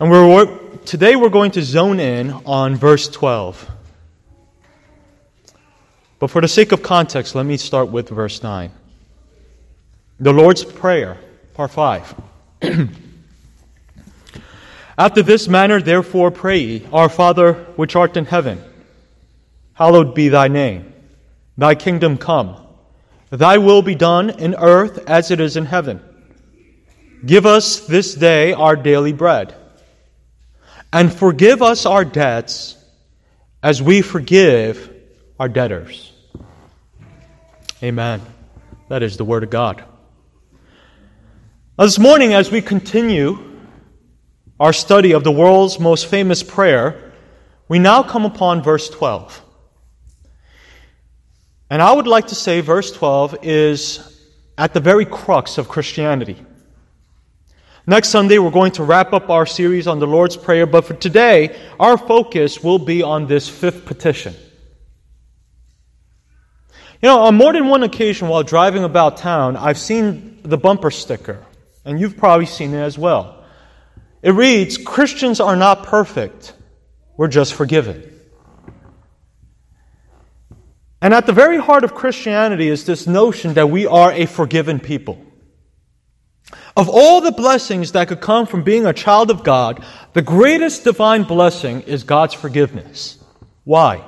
And we're, today we're going to zone in on verse 12. But for the sake of context, let me start with verse 9. The Lord's Prayer, part 5. After this manner, therefore, pray ye, Our Father which art in heaven, hallowed be thy name. Thy kingdom come. Thy will be done in earth as it is in heaven. Give us this day our daily bread. And forgive us our debts as we forgive our debtors. Amen. That is the Word of God. This morning, as we continue our study of the world's most famous prayer, we now come upon verse 12. And I would like to say verse 12 is at the very crux of Christianity. Next Sunday, we're going to wrap up our series on the Lord's Prayer, but for today, our focus will be on this fifth petition. You know, on more than one occasion while driving about town, I've seen the bumper sticker, and you've probably seen it as well. It reads Christians are not perfect, we're just forgiven. And at the very heart of Christianity is this notion that we are a forgiven people. Of all the blessings that could come from being a child of God, the greatest divine blessing is God's forgiveness. Why?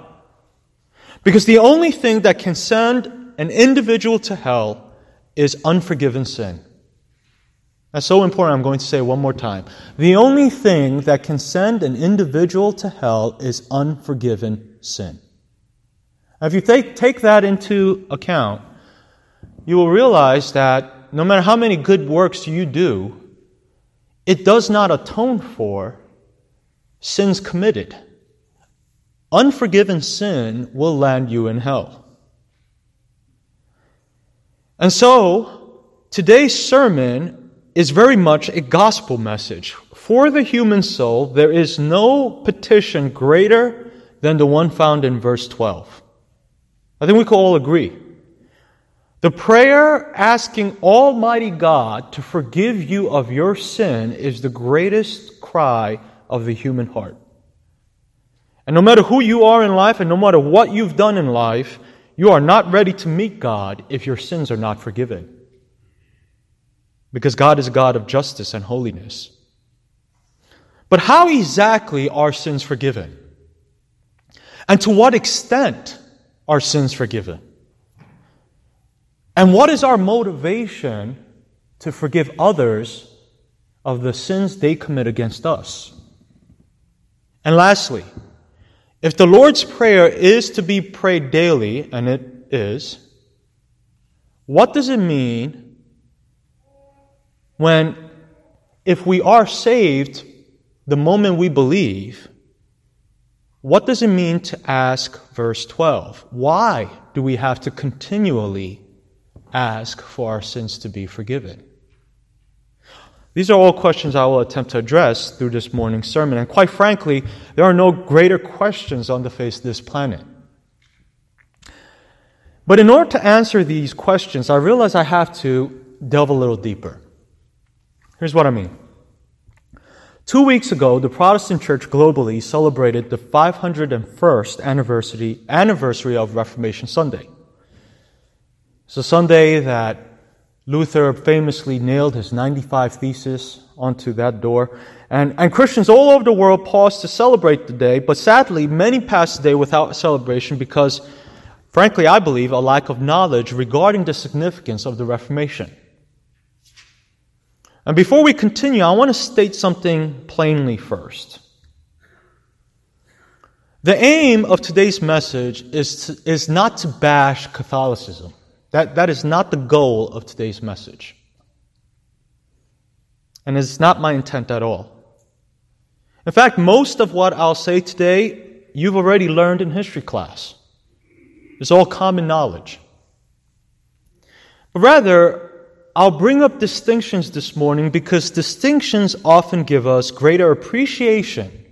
Because the only thing that can send an individual to hell is unforgiven sin. That's so important, I'm going to say one more time. The only thing that can send an individual to hell is unforgiven sin. Now, if you take, take that into account, you will realize that no matter how many good works you do, it does not atone for sins committed. Unforgiven sin will land you in hell. And so, today's sermon is very much a gospel message. For the human soul, there is no petition greater than the one found in verse 12. I think we can all agree. The prayer asking Almighty God to forgive you of your sin is the greatest cry of the human heart. And no matter who you are in life and no matter what you've done in life, you are not ready to meet God if your sins are not forgiven because God is a God of justice and holiness. But how exactly are sins forgiven? And to what extent are sins forgiven? And what is our motivation to forgive others of the sins they commit against us? And lastly, if the Lord's Prayer is to be prayed daily, and it is, what does it mean when, if we are saved the moment we believe, what does it mean to ask verse 12? Why do we have to continually ask for our sins to be forgiven? These are all questions I will attempt to address through this morning's sermon. And quite frankly, there are no greater questions on the face of this planet. But in order to answer these questions, I realize I have to delve a little deeper. Here's what I mean. Two weeks ago, the Protestant Church globally celebrated the 501st anniversary, anniversary of Reformation Sunday. It's a Sunday that Luther famously nailed his 95 Theses onto that door. And, and Christians all over the world paused to celebrate the day, but sadly, many passed the day without celebration because, frankly, I believe, a lack of knowledge regarding the significance of the Reformation. And before we continue, I want to state something plainly first. The aim of today's message is, to, is not to bash Catholicism. That, that is not the goal of today's message. And it's not my intent at all. In fact, most of what I'll say today, you've already learned in history class. It's all common knowledge. But rather, I'll bring up distinctions this morning because distinctions often give us greater appreciation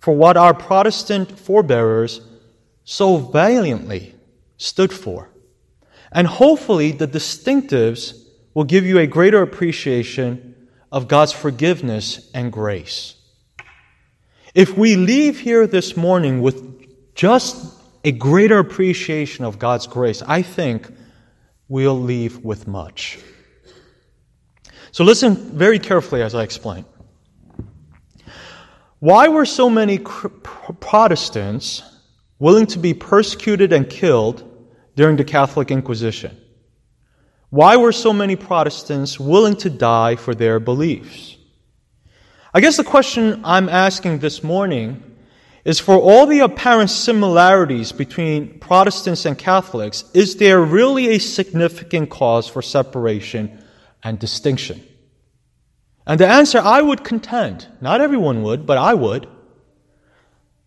for what our Protestant forebears so valiantly stood for. And hopefully, the distinctives will give you a greater appreciation of God's forgiveness and grace. If we leave here this morning with just a greater appreciation of God's grace, I think we'll leave with much. So listen very carefully as I explain. Why were so many Protestants willing to be persecuted and killed during the Catholic Inquisition? Why were so many Protestants willing to die for their beliefs? I guess the question I'm asking this morning is for all the apparent similarities between Protestants and Catholics, is there really a significant cause for separation and distinction? And the answer I would contend, not everyone would, but I would.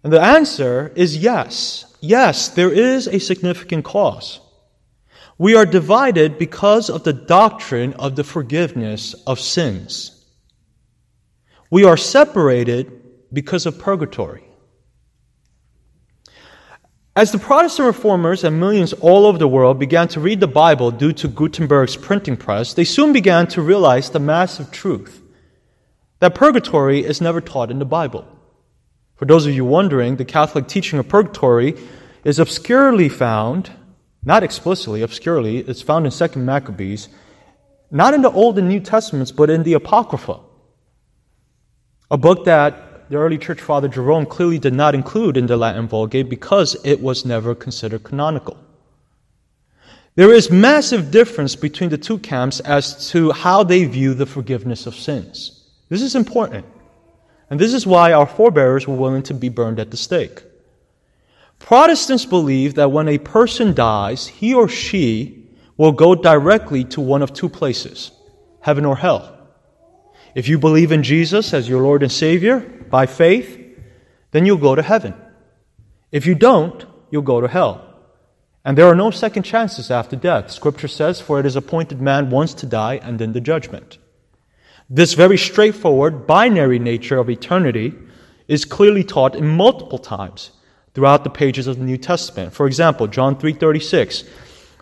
And the answer is yes. Yes, there is a significant cause. We are divided because of the doctrine of the forgiveness of sins. We are separated because of purgatory. As the Protestant reformers and millions all over the world began to read the Bible due to Gutenberg's printing press, they soon began to realize the massive truth that purgatory is never taught in the Bible. For those of you wondering, the Catholic teaching of purgatory is obscurely found, not explicitly, obscurely, it's found in 2nd Maccabees, not in the Old and New Testaments, but in the Apocrypha, a book that the early church father Jerome clearly did not include in the Latin Vulgate because it was never considered canonical. There is massive difference between the two camps as to how they view the forgiveness of sins. This is important. And this is why our forebears were willing to be burned at the stake. Protestants believe that when a person dies, he or she will go directly to one of two places heaven or hell. If you believe in Jesus as your Lord and Savior by faith, then you'll go to heaven. If you don't, you'll go to hell. And there are no second chances after death. Scripture says, For it is appointed man once to die and then the judgment. This very straightforward binary nature of eternity is clearly taught in multiple times throughout the pages of the New Testament. For example, John 3:36,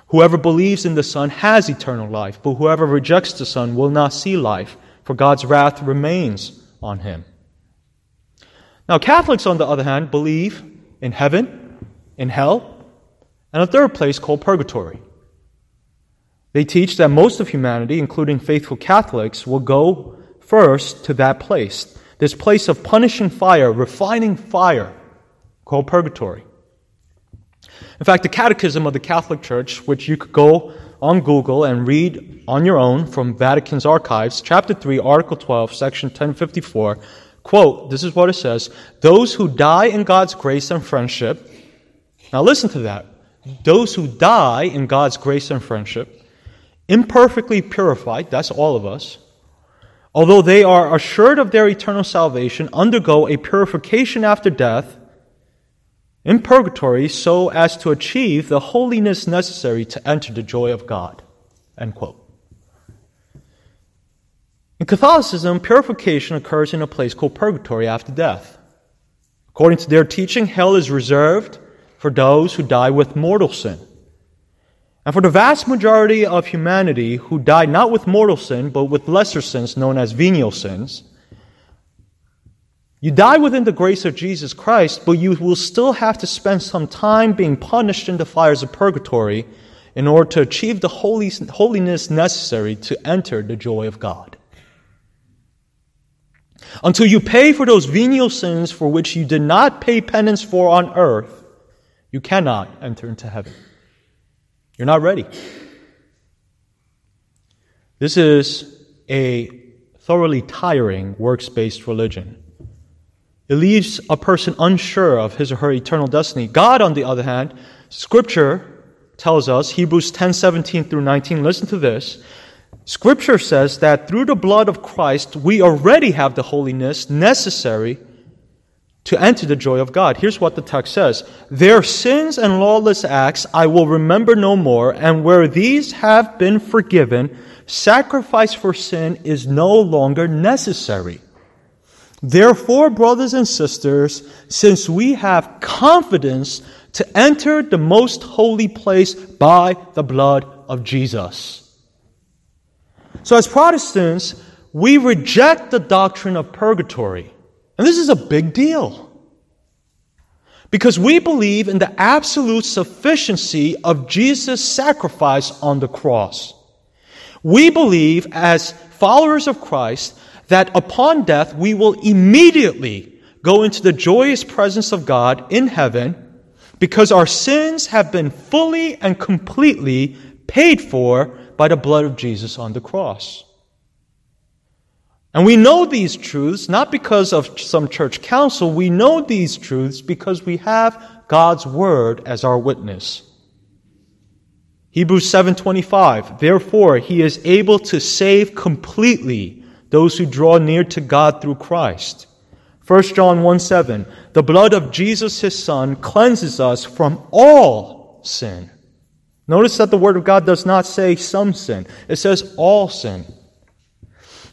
whoever believes in the Son has eternal life, but whoever rejects the Son will not see life, for God's wrath remains on him. Now, Catholics, on the other hand, believe in heaven, in hell, and a third place called purgatory. They teach that most of humanity, including faithful Catholics, will go first to that place, this place of punishing fire, refining fire, called purgatory. In fact, the Catechism of the Catholic Church, which you could go on Google and read on your own from Vatican's archives, chapter 3, article 12, section 1054. Quote, this is what it says Those who die in God's grace and friendship, now listen to that. Those who die in God's grace and friendship, imperfectly purified, that's all of us, although they are assured of their eternal salvation, undergo a purification after death in purgatory so as to achieve the holiness necessary to enter the joy of God. End quote. In Catholicism, purification occurs in a place called purgatory after death. According to their teaching, hell is reserved for those who die with mortal sin. And for the vast majority of humanity who died not with mortal sin, but with lesser sins known as venial sins, you die within the grace of Jesus Christ, but you will still have to spend some time being punished in the fires of purgatory in order to achieve the holiness necessary to enter the joy of God. Until you pay for those venial sins for which you did not pay penance for on earth, you cannot enter into heaven. You're not ready. This is a thoroughly tiring works based religion. It leaves a person unsure of his or her eternal destiny. God, on the other hand, Scripture tells us, Hebrews 10 17 through 19, listen to this. Scripture says that through the blood of Christ, we already have the holiness necessary to enter the joy of God. Here's what the text says Their sins and lawless acts I will remember no more, and where these have been forgiven, sacrifice for sin is no longer necessary. Therefore, brothers and sisters, since we have confidence to enter the most holy place by the blood of Jesus. So, as Protestants, we reject the doctrine of purgatory. And this is a big deal. Because we believe in the absolute sufficiency of Jesus' sacrifice on the cross. We believe, as followers of Christ, that upon death we will immediately go into the joyous presence of God in heaven because our sins have been fully and completely paid for by the blood of Jesus on the cross. And we know these truths not because of some church council, we know these truths because we have God's word as our witness. Hebrews 7:25 Therefore he is able to save completely those who draw near to God through Christ. 1 John 1 7 The blood of Jesus his son cleanses us from all sin. Notice that the word of God does not say some sin. It says all sin.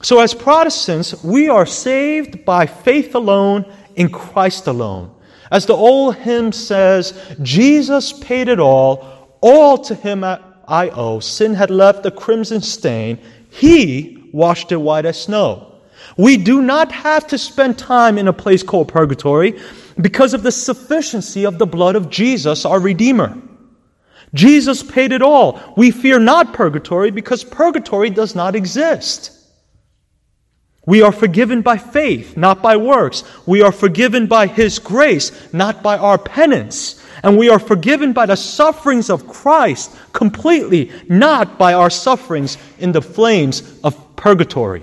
So as Protestants, we are saved by faith alone in Christ alone. As the old hymn says, Jesus paid it all all to him I owe. Sin had left a crimson stain. He washed it white as snow. We do not have to spend time in a place called purgatory because of the sufficiency of the blood of Jesus, our Redeemer. Jesus paid it all. We fear not purgatory because purgatory does not exist. We are forgiven by faith, not by works. We are forgiven by His grace, not by our penance. And we are forgiven by the sufferings of Christ completely, not by our sufferings in the flames of purgatory.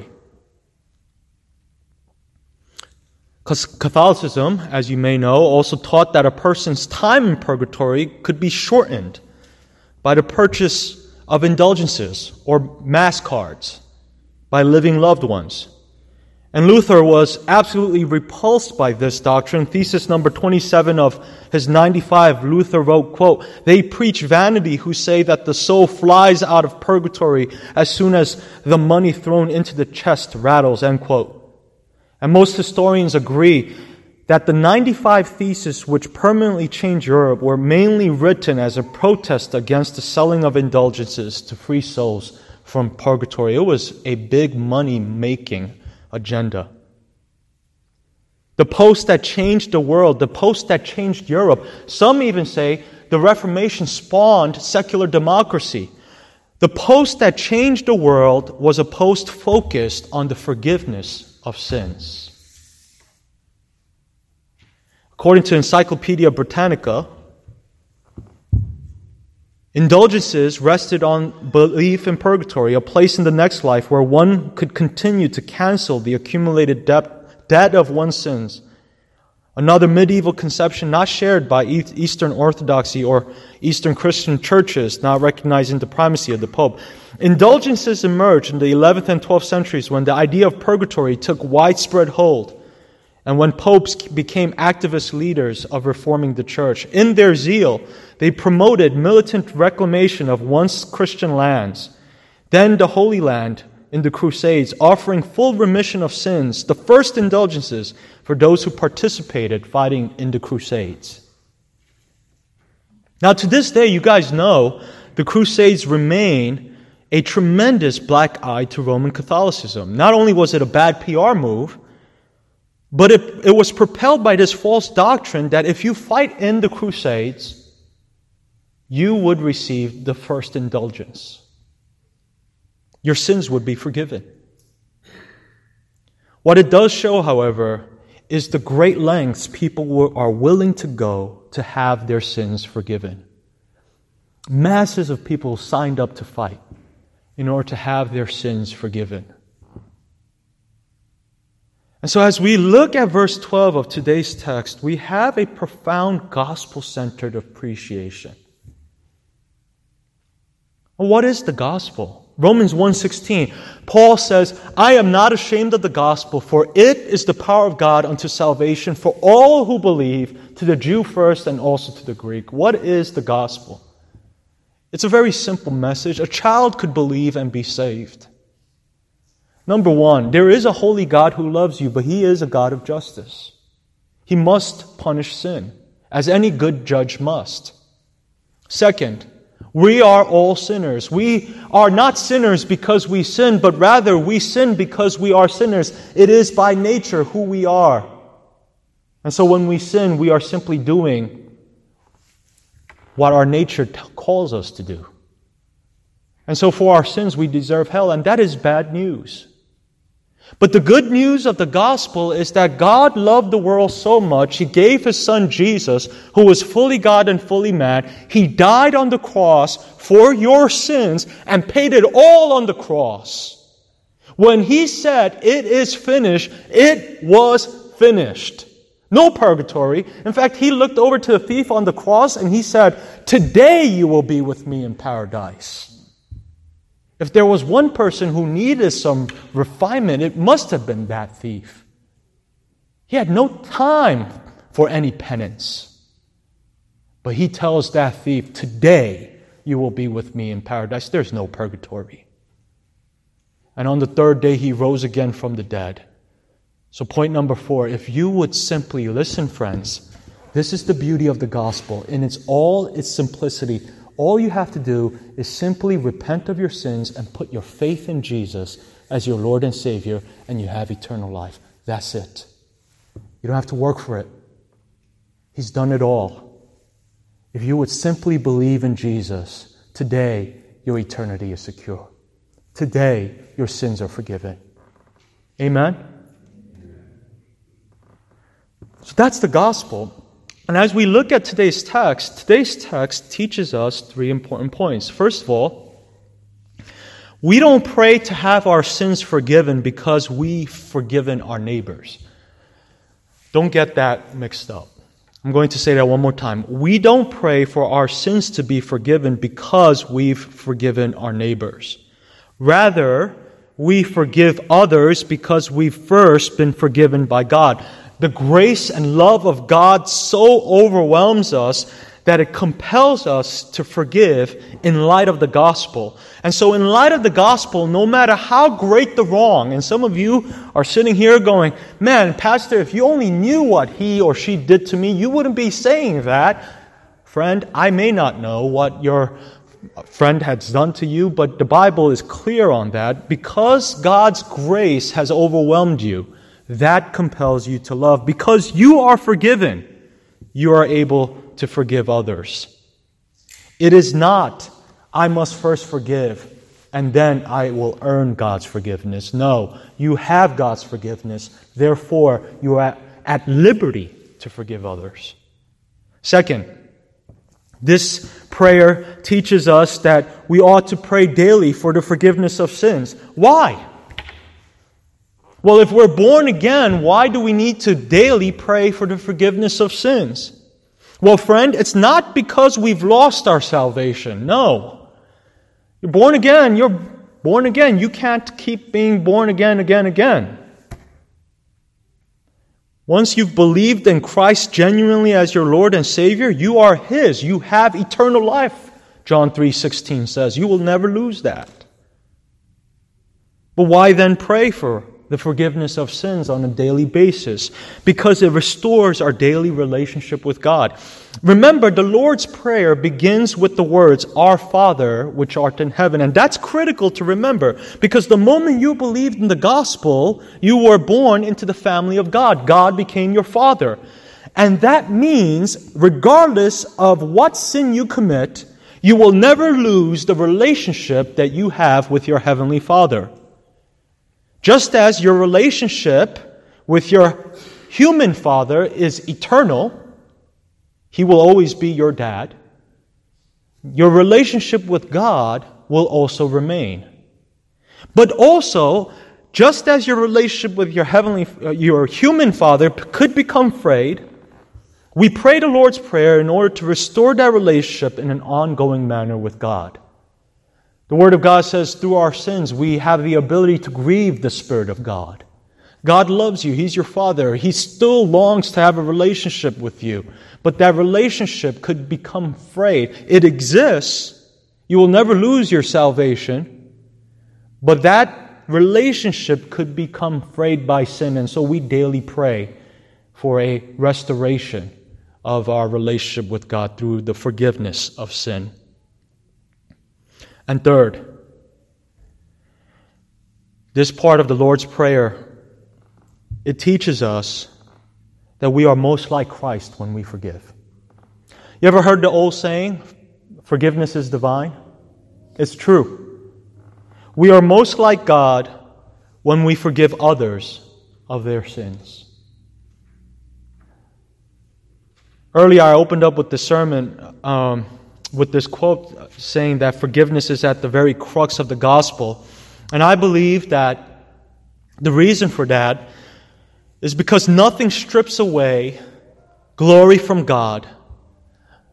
Catholicism, as you may know, also taught that a person's time in purgatory could be shortened by the purchase of indulgences or mass cards by living loved ones. And Luther was absolutely repulsed by this doctrine. Thesis number 27 of his 95, Luther wrote, quote, They preach vanity who say that the soul flies out of purgatory as soon as the money thrown into the chest rattles, end quote. And most historians agree that the 95 theses which permanently changed Europe were mainly written as a protest against the selling of indulgences to free souls from purgatory. It was a big money making agenda. The post that changed the world, the post that changed Europe. Some even say the Reformation spawned secular democracy. The post that changed the world was a post focused on the forgiveness of sins. According to Encyclopedia Britannica, Indulgences rested on belief in purgatory, a place in the next life where one could continue to cancel the accumulated debt, debt of one's sins. Another medieval conception not shared by Eastern Orthodoxy or Eastern Christian churches, not recognizing the primacy of the Pope. Indulgences emerged in the 11th and 12th centuries when the idea of purgatory took widespread hold and when popes became activist leaders of reforming the church. In their zeal, they promoted militant reclamation of once Christian lands, then the Holy Land in the Crusades, offering full remission of sins, the first indulgences for those who participated fighting in the Crusades. Now, to this day, you guys know the Crusades remain a tremendous black eye to Roman Catholicism. Not only was it a bad PR move, but it, it was propelled by this false doctrine that if you fight in the Crusades, you would receive the first indulgence. Your sins would be forgiven. What it does show, however, is the great lengths people are willing to go to have their sins forgiven. Masses of people signed up to fight in order to have their sins forgiven. And so, as we look at verse 12 of today's text, we have a profound gospel centered appreciation. what is the gospel? Romans 1:16 Paul says, "I am not ashamed of the gospel, for it is the power of God unto salvation for all who believe, to the Jew first and also to the Greek." What is the gospel? It's a very simple message. A child could believe and be saved. Number one, there is a holy God who loves you, but he is a God of justice. He must punish sin, as any good judge must. Second, we are all sinners. We are not sinners because we sin, but rather we sin because we are sinners. It is by nature who we are. And so when we sin, we are simply doing what our nature t- calls us to do. And so for our sins, we deserve hell, and that is bad news. But the good news of the gospel is that God loved the world so much, He gave His Son Jesus, who was fully God and fully man. He died on the cross for your sins and paid it all on the cross. When He said, It is finished, it was finished. No purgatory. In fact, He looked over to the thief on the cross and He said, Today you will be with me in paradise. If there was one person who needed some refinement, it must have been that thief. He had no time for any penance. But he tells that thief, Today you will be with me in paradise. There's no purgatory. And on the third day, he rose again from the dead. So, point number four if you would simply listen, friends, this is the beauty of the gospel in its all its simplicity. All you have to do is simply repent of your sins and put your faith in Jesus as your Lord and Savior, and you have eternal life. That's it. You don't have to work for it. He's done it all. If you would simply believe in Jesus, today your eternity is secure. Today your sins are forgiven. Amen? So that's the gospel. And as we look at today's text, today's text teaches us three important points. First of all, we don't pray to have our sins forgiven because we've forgiven our neighbors. Don't get that mixed up. I'm going to say that one more time. We don't pray for our sins to be forgiven because we've forgiven our neighbors. Rather, we forgive others because we've first been forgiven by God the grace and love of God so overwhelms us that it compels us to forgive in light of the gospel. And so, in light of the gospel, no matter how great the wrong, and some of you are sitting here going, Man, Pastor, if you only knew what he or she did to me, you wouldn't be saying that. Friend, I may not know what your friend has done to you, but the Bible is clear on that. Because God's grace has overwhelmed you, that compels you to love. Because you are forgiven, you are able to forgive others. It is not, I must first forgive and then I will earn God's forgiveness. No, you have God's forgiveness. Therefore, you are at liberty to forgive others. Second, this prayer teaches us that we ought to pray daily for the forgiveness of sins. Why? Well, if we're born again, why do we need to daily pray for the forgiveness of sins? Well, friend, it's not because we've lost our salvation. No. You're born again. You're born again. You can't keep being born again, again, again. Once you've believed in Christ genuinely as your Lord and Savior, you are His. You have eternal life. John 3:16 says, you will never lose that. But why then pray for the forgiveness of sins on a daily basis because it restores our daily relationship with God. Remember, the Lord's Prayer begins with the words, Our Father, which art in heaven. And that's critical to remember because the moment you believed in the gospel, you were born into the family of God. God became your Father. And that means, regardless of what sin you commit, you will never lose the relationship that you have with your Heavenly Father. Just as your relationship with your human father is eternal, he will always be your dad. Your relationship with God will also remain. But also, just as your relationship with your heavenly, uh, your human father could become frayed, we pray the Lord's Prayer in order to restore that relationship in an ongoing manner with God. The Word of God says through our sins, we have the ability to grieve the Spirit of God. God loves you. He's your Father. He still longs to have a relationship with you. But that relationship could become frayed. It exists. You will never lose your salvation. But that relationship could become frayed by sin. And so we daily pray for a restoration of our relationship with God through the forgiveness of sin. And third, this part of the Lord's Prayer, it teaches us that we are most like Christ when we forgive. You ever heard the old saying, forgiveness is divine? It's true. We are most like God when we forgive others of their sins. Earlier, I opened up with the sermon um, with this quote saying that forgiveness is at the very crux of the gospel. And I believe that the reason for that is because nothing strips away glory from God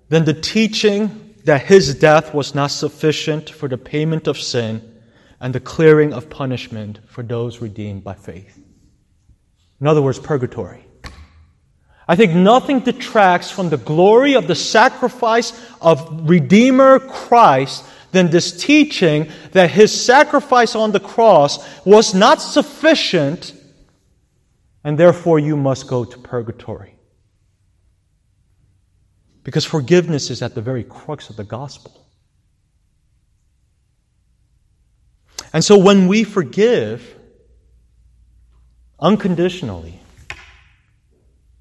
than the teaching that his death was not sufficient for the payment of sin and the clearing of punishment for those redeemed by faith. In other words, purgatory. I think nothing detracts from the glory of the sacrifice of Redeemer Christ than this teaching that his sacrifice on the cross was not sufficient and therefore you must go to purgatory. Because forgiveness is at the very crux of the gospel. And so when we forgive unconditionally,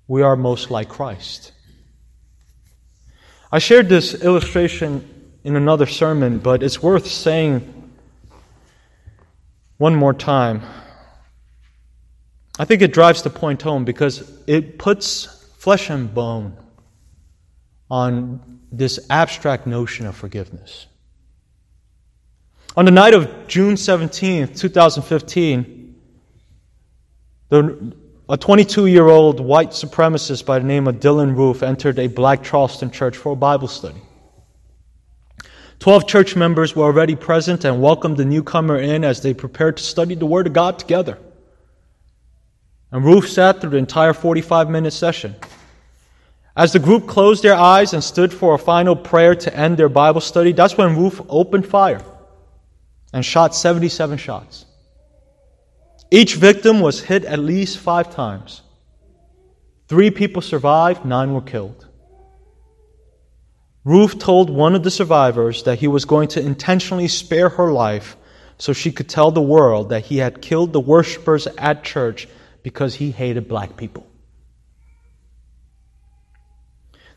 we are most like Christ. I shared this illustration in another sermon, but it's worth saying one more time. I think it drives the point home because it puts flesh and bone on this abstract notion of forgiveness. On the night of June 17, 2015, the a 22 year old white supremacist by the name of Dylann Roof entered a black Charleston church for a Bible study. Twelve church members were already present and welcomed the newcomer in as they prepared to study the Word of God together. And Roof sat through the entire 45 minute session. As the group closed their eyes and stood for a final prayer to end their Bible study, that's when Roof opened fire and shot 77 shots. Each victim was hit at least five times. Three people survived, nine were killed. Roof told one of the survivors that he was going to intentionally spare her life so she could tell the world that he had killed the worshippers at church because he hated black people.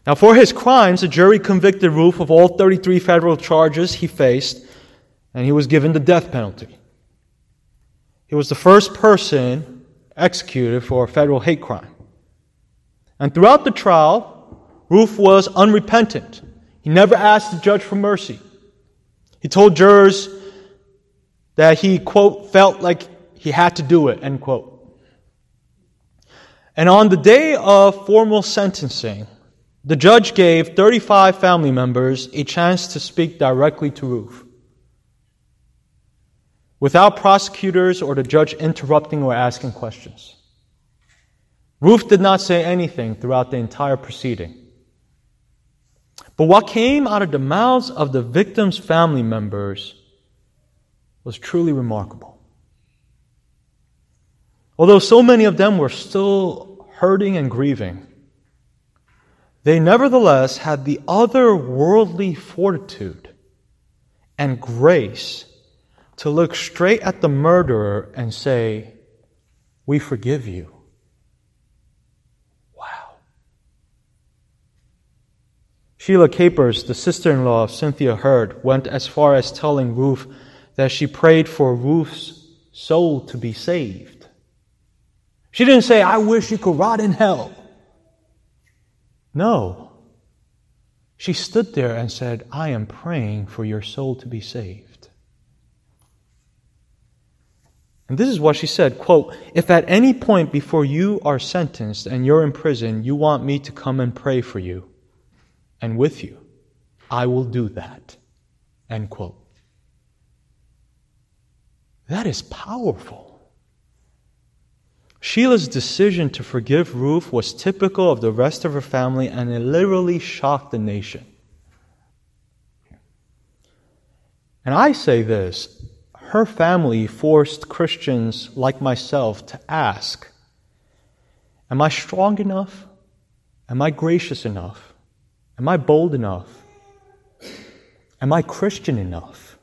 Now, for his crimes, a jury convicted Roof of all 33 federal charges he faced, and he was given the death penalty. He was the first person executed for a federal hate crime. And throughout the trial, Roof was unrepentant. He never asked the judge for mercy. He told jurors that he, quote, felt like he had to do it, end quote. And on the day of formal sentencing, the judge gave 35 family members a chance to speak directly to Roof without prosecutors or the judge interrupting or asking questions. Roof did not say anything throughout the entire proceeding. But what came out of the mouths of the victim's family members was truly remarkable. Although so many of them were still hurting and grieving, they nevertheless had the otherworldly fortitude and grace to look straight at the murderer and say, We forgive you. Wow. Sheila Capers, the sister in law of Cynthia Hurd, went as far as telling Roof that she prayed for Roof's soul to be saved. She didn't say, I wish you could rot in hell. No. She stood there and said, I am praying for your soul to be saved. And this is what she said, quote, If at any point before you are sentenced and you're in prison, you want me to come and pray for you and with you, I will do that. End quote. That is powerful. Sheila's decision to forgive Roof was typical of the rest of her family and it literally shocked the nation. And I say this her family forced Christians like myself to ask Am I strong enough? Am I gracious enough? Am I bold enough? Am I Christian enough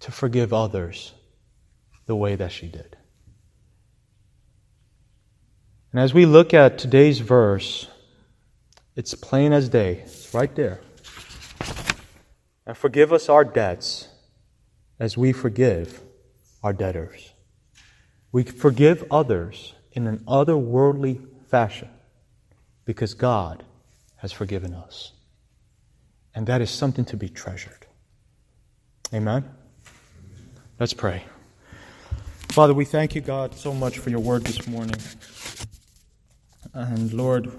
to forgive others the way that she did? And as we look at today's verse, it's plain as day. It's right there. And forgive us our debts as we forgive our debtors. We forgive others in an otherworldly fashion because God has forgiven us. And that is something to be treasured. Amen? Let's pray. Father, we thank you, God, so much for your word this morning. And Lord,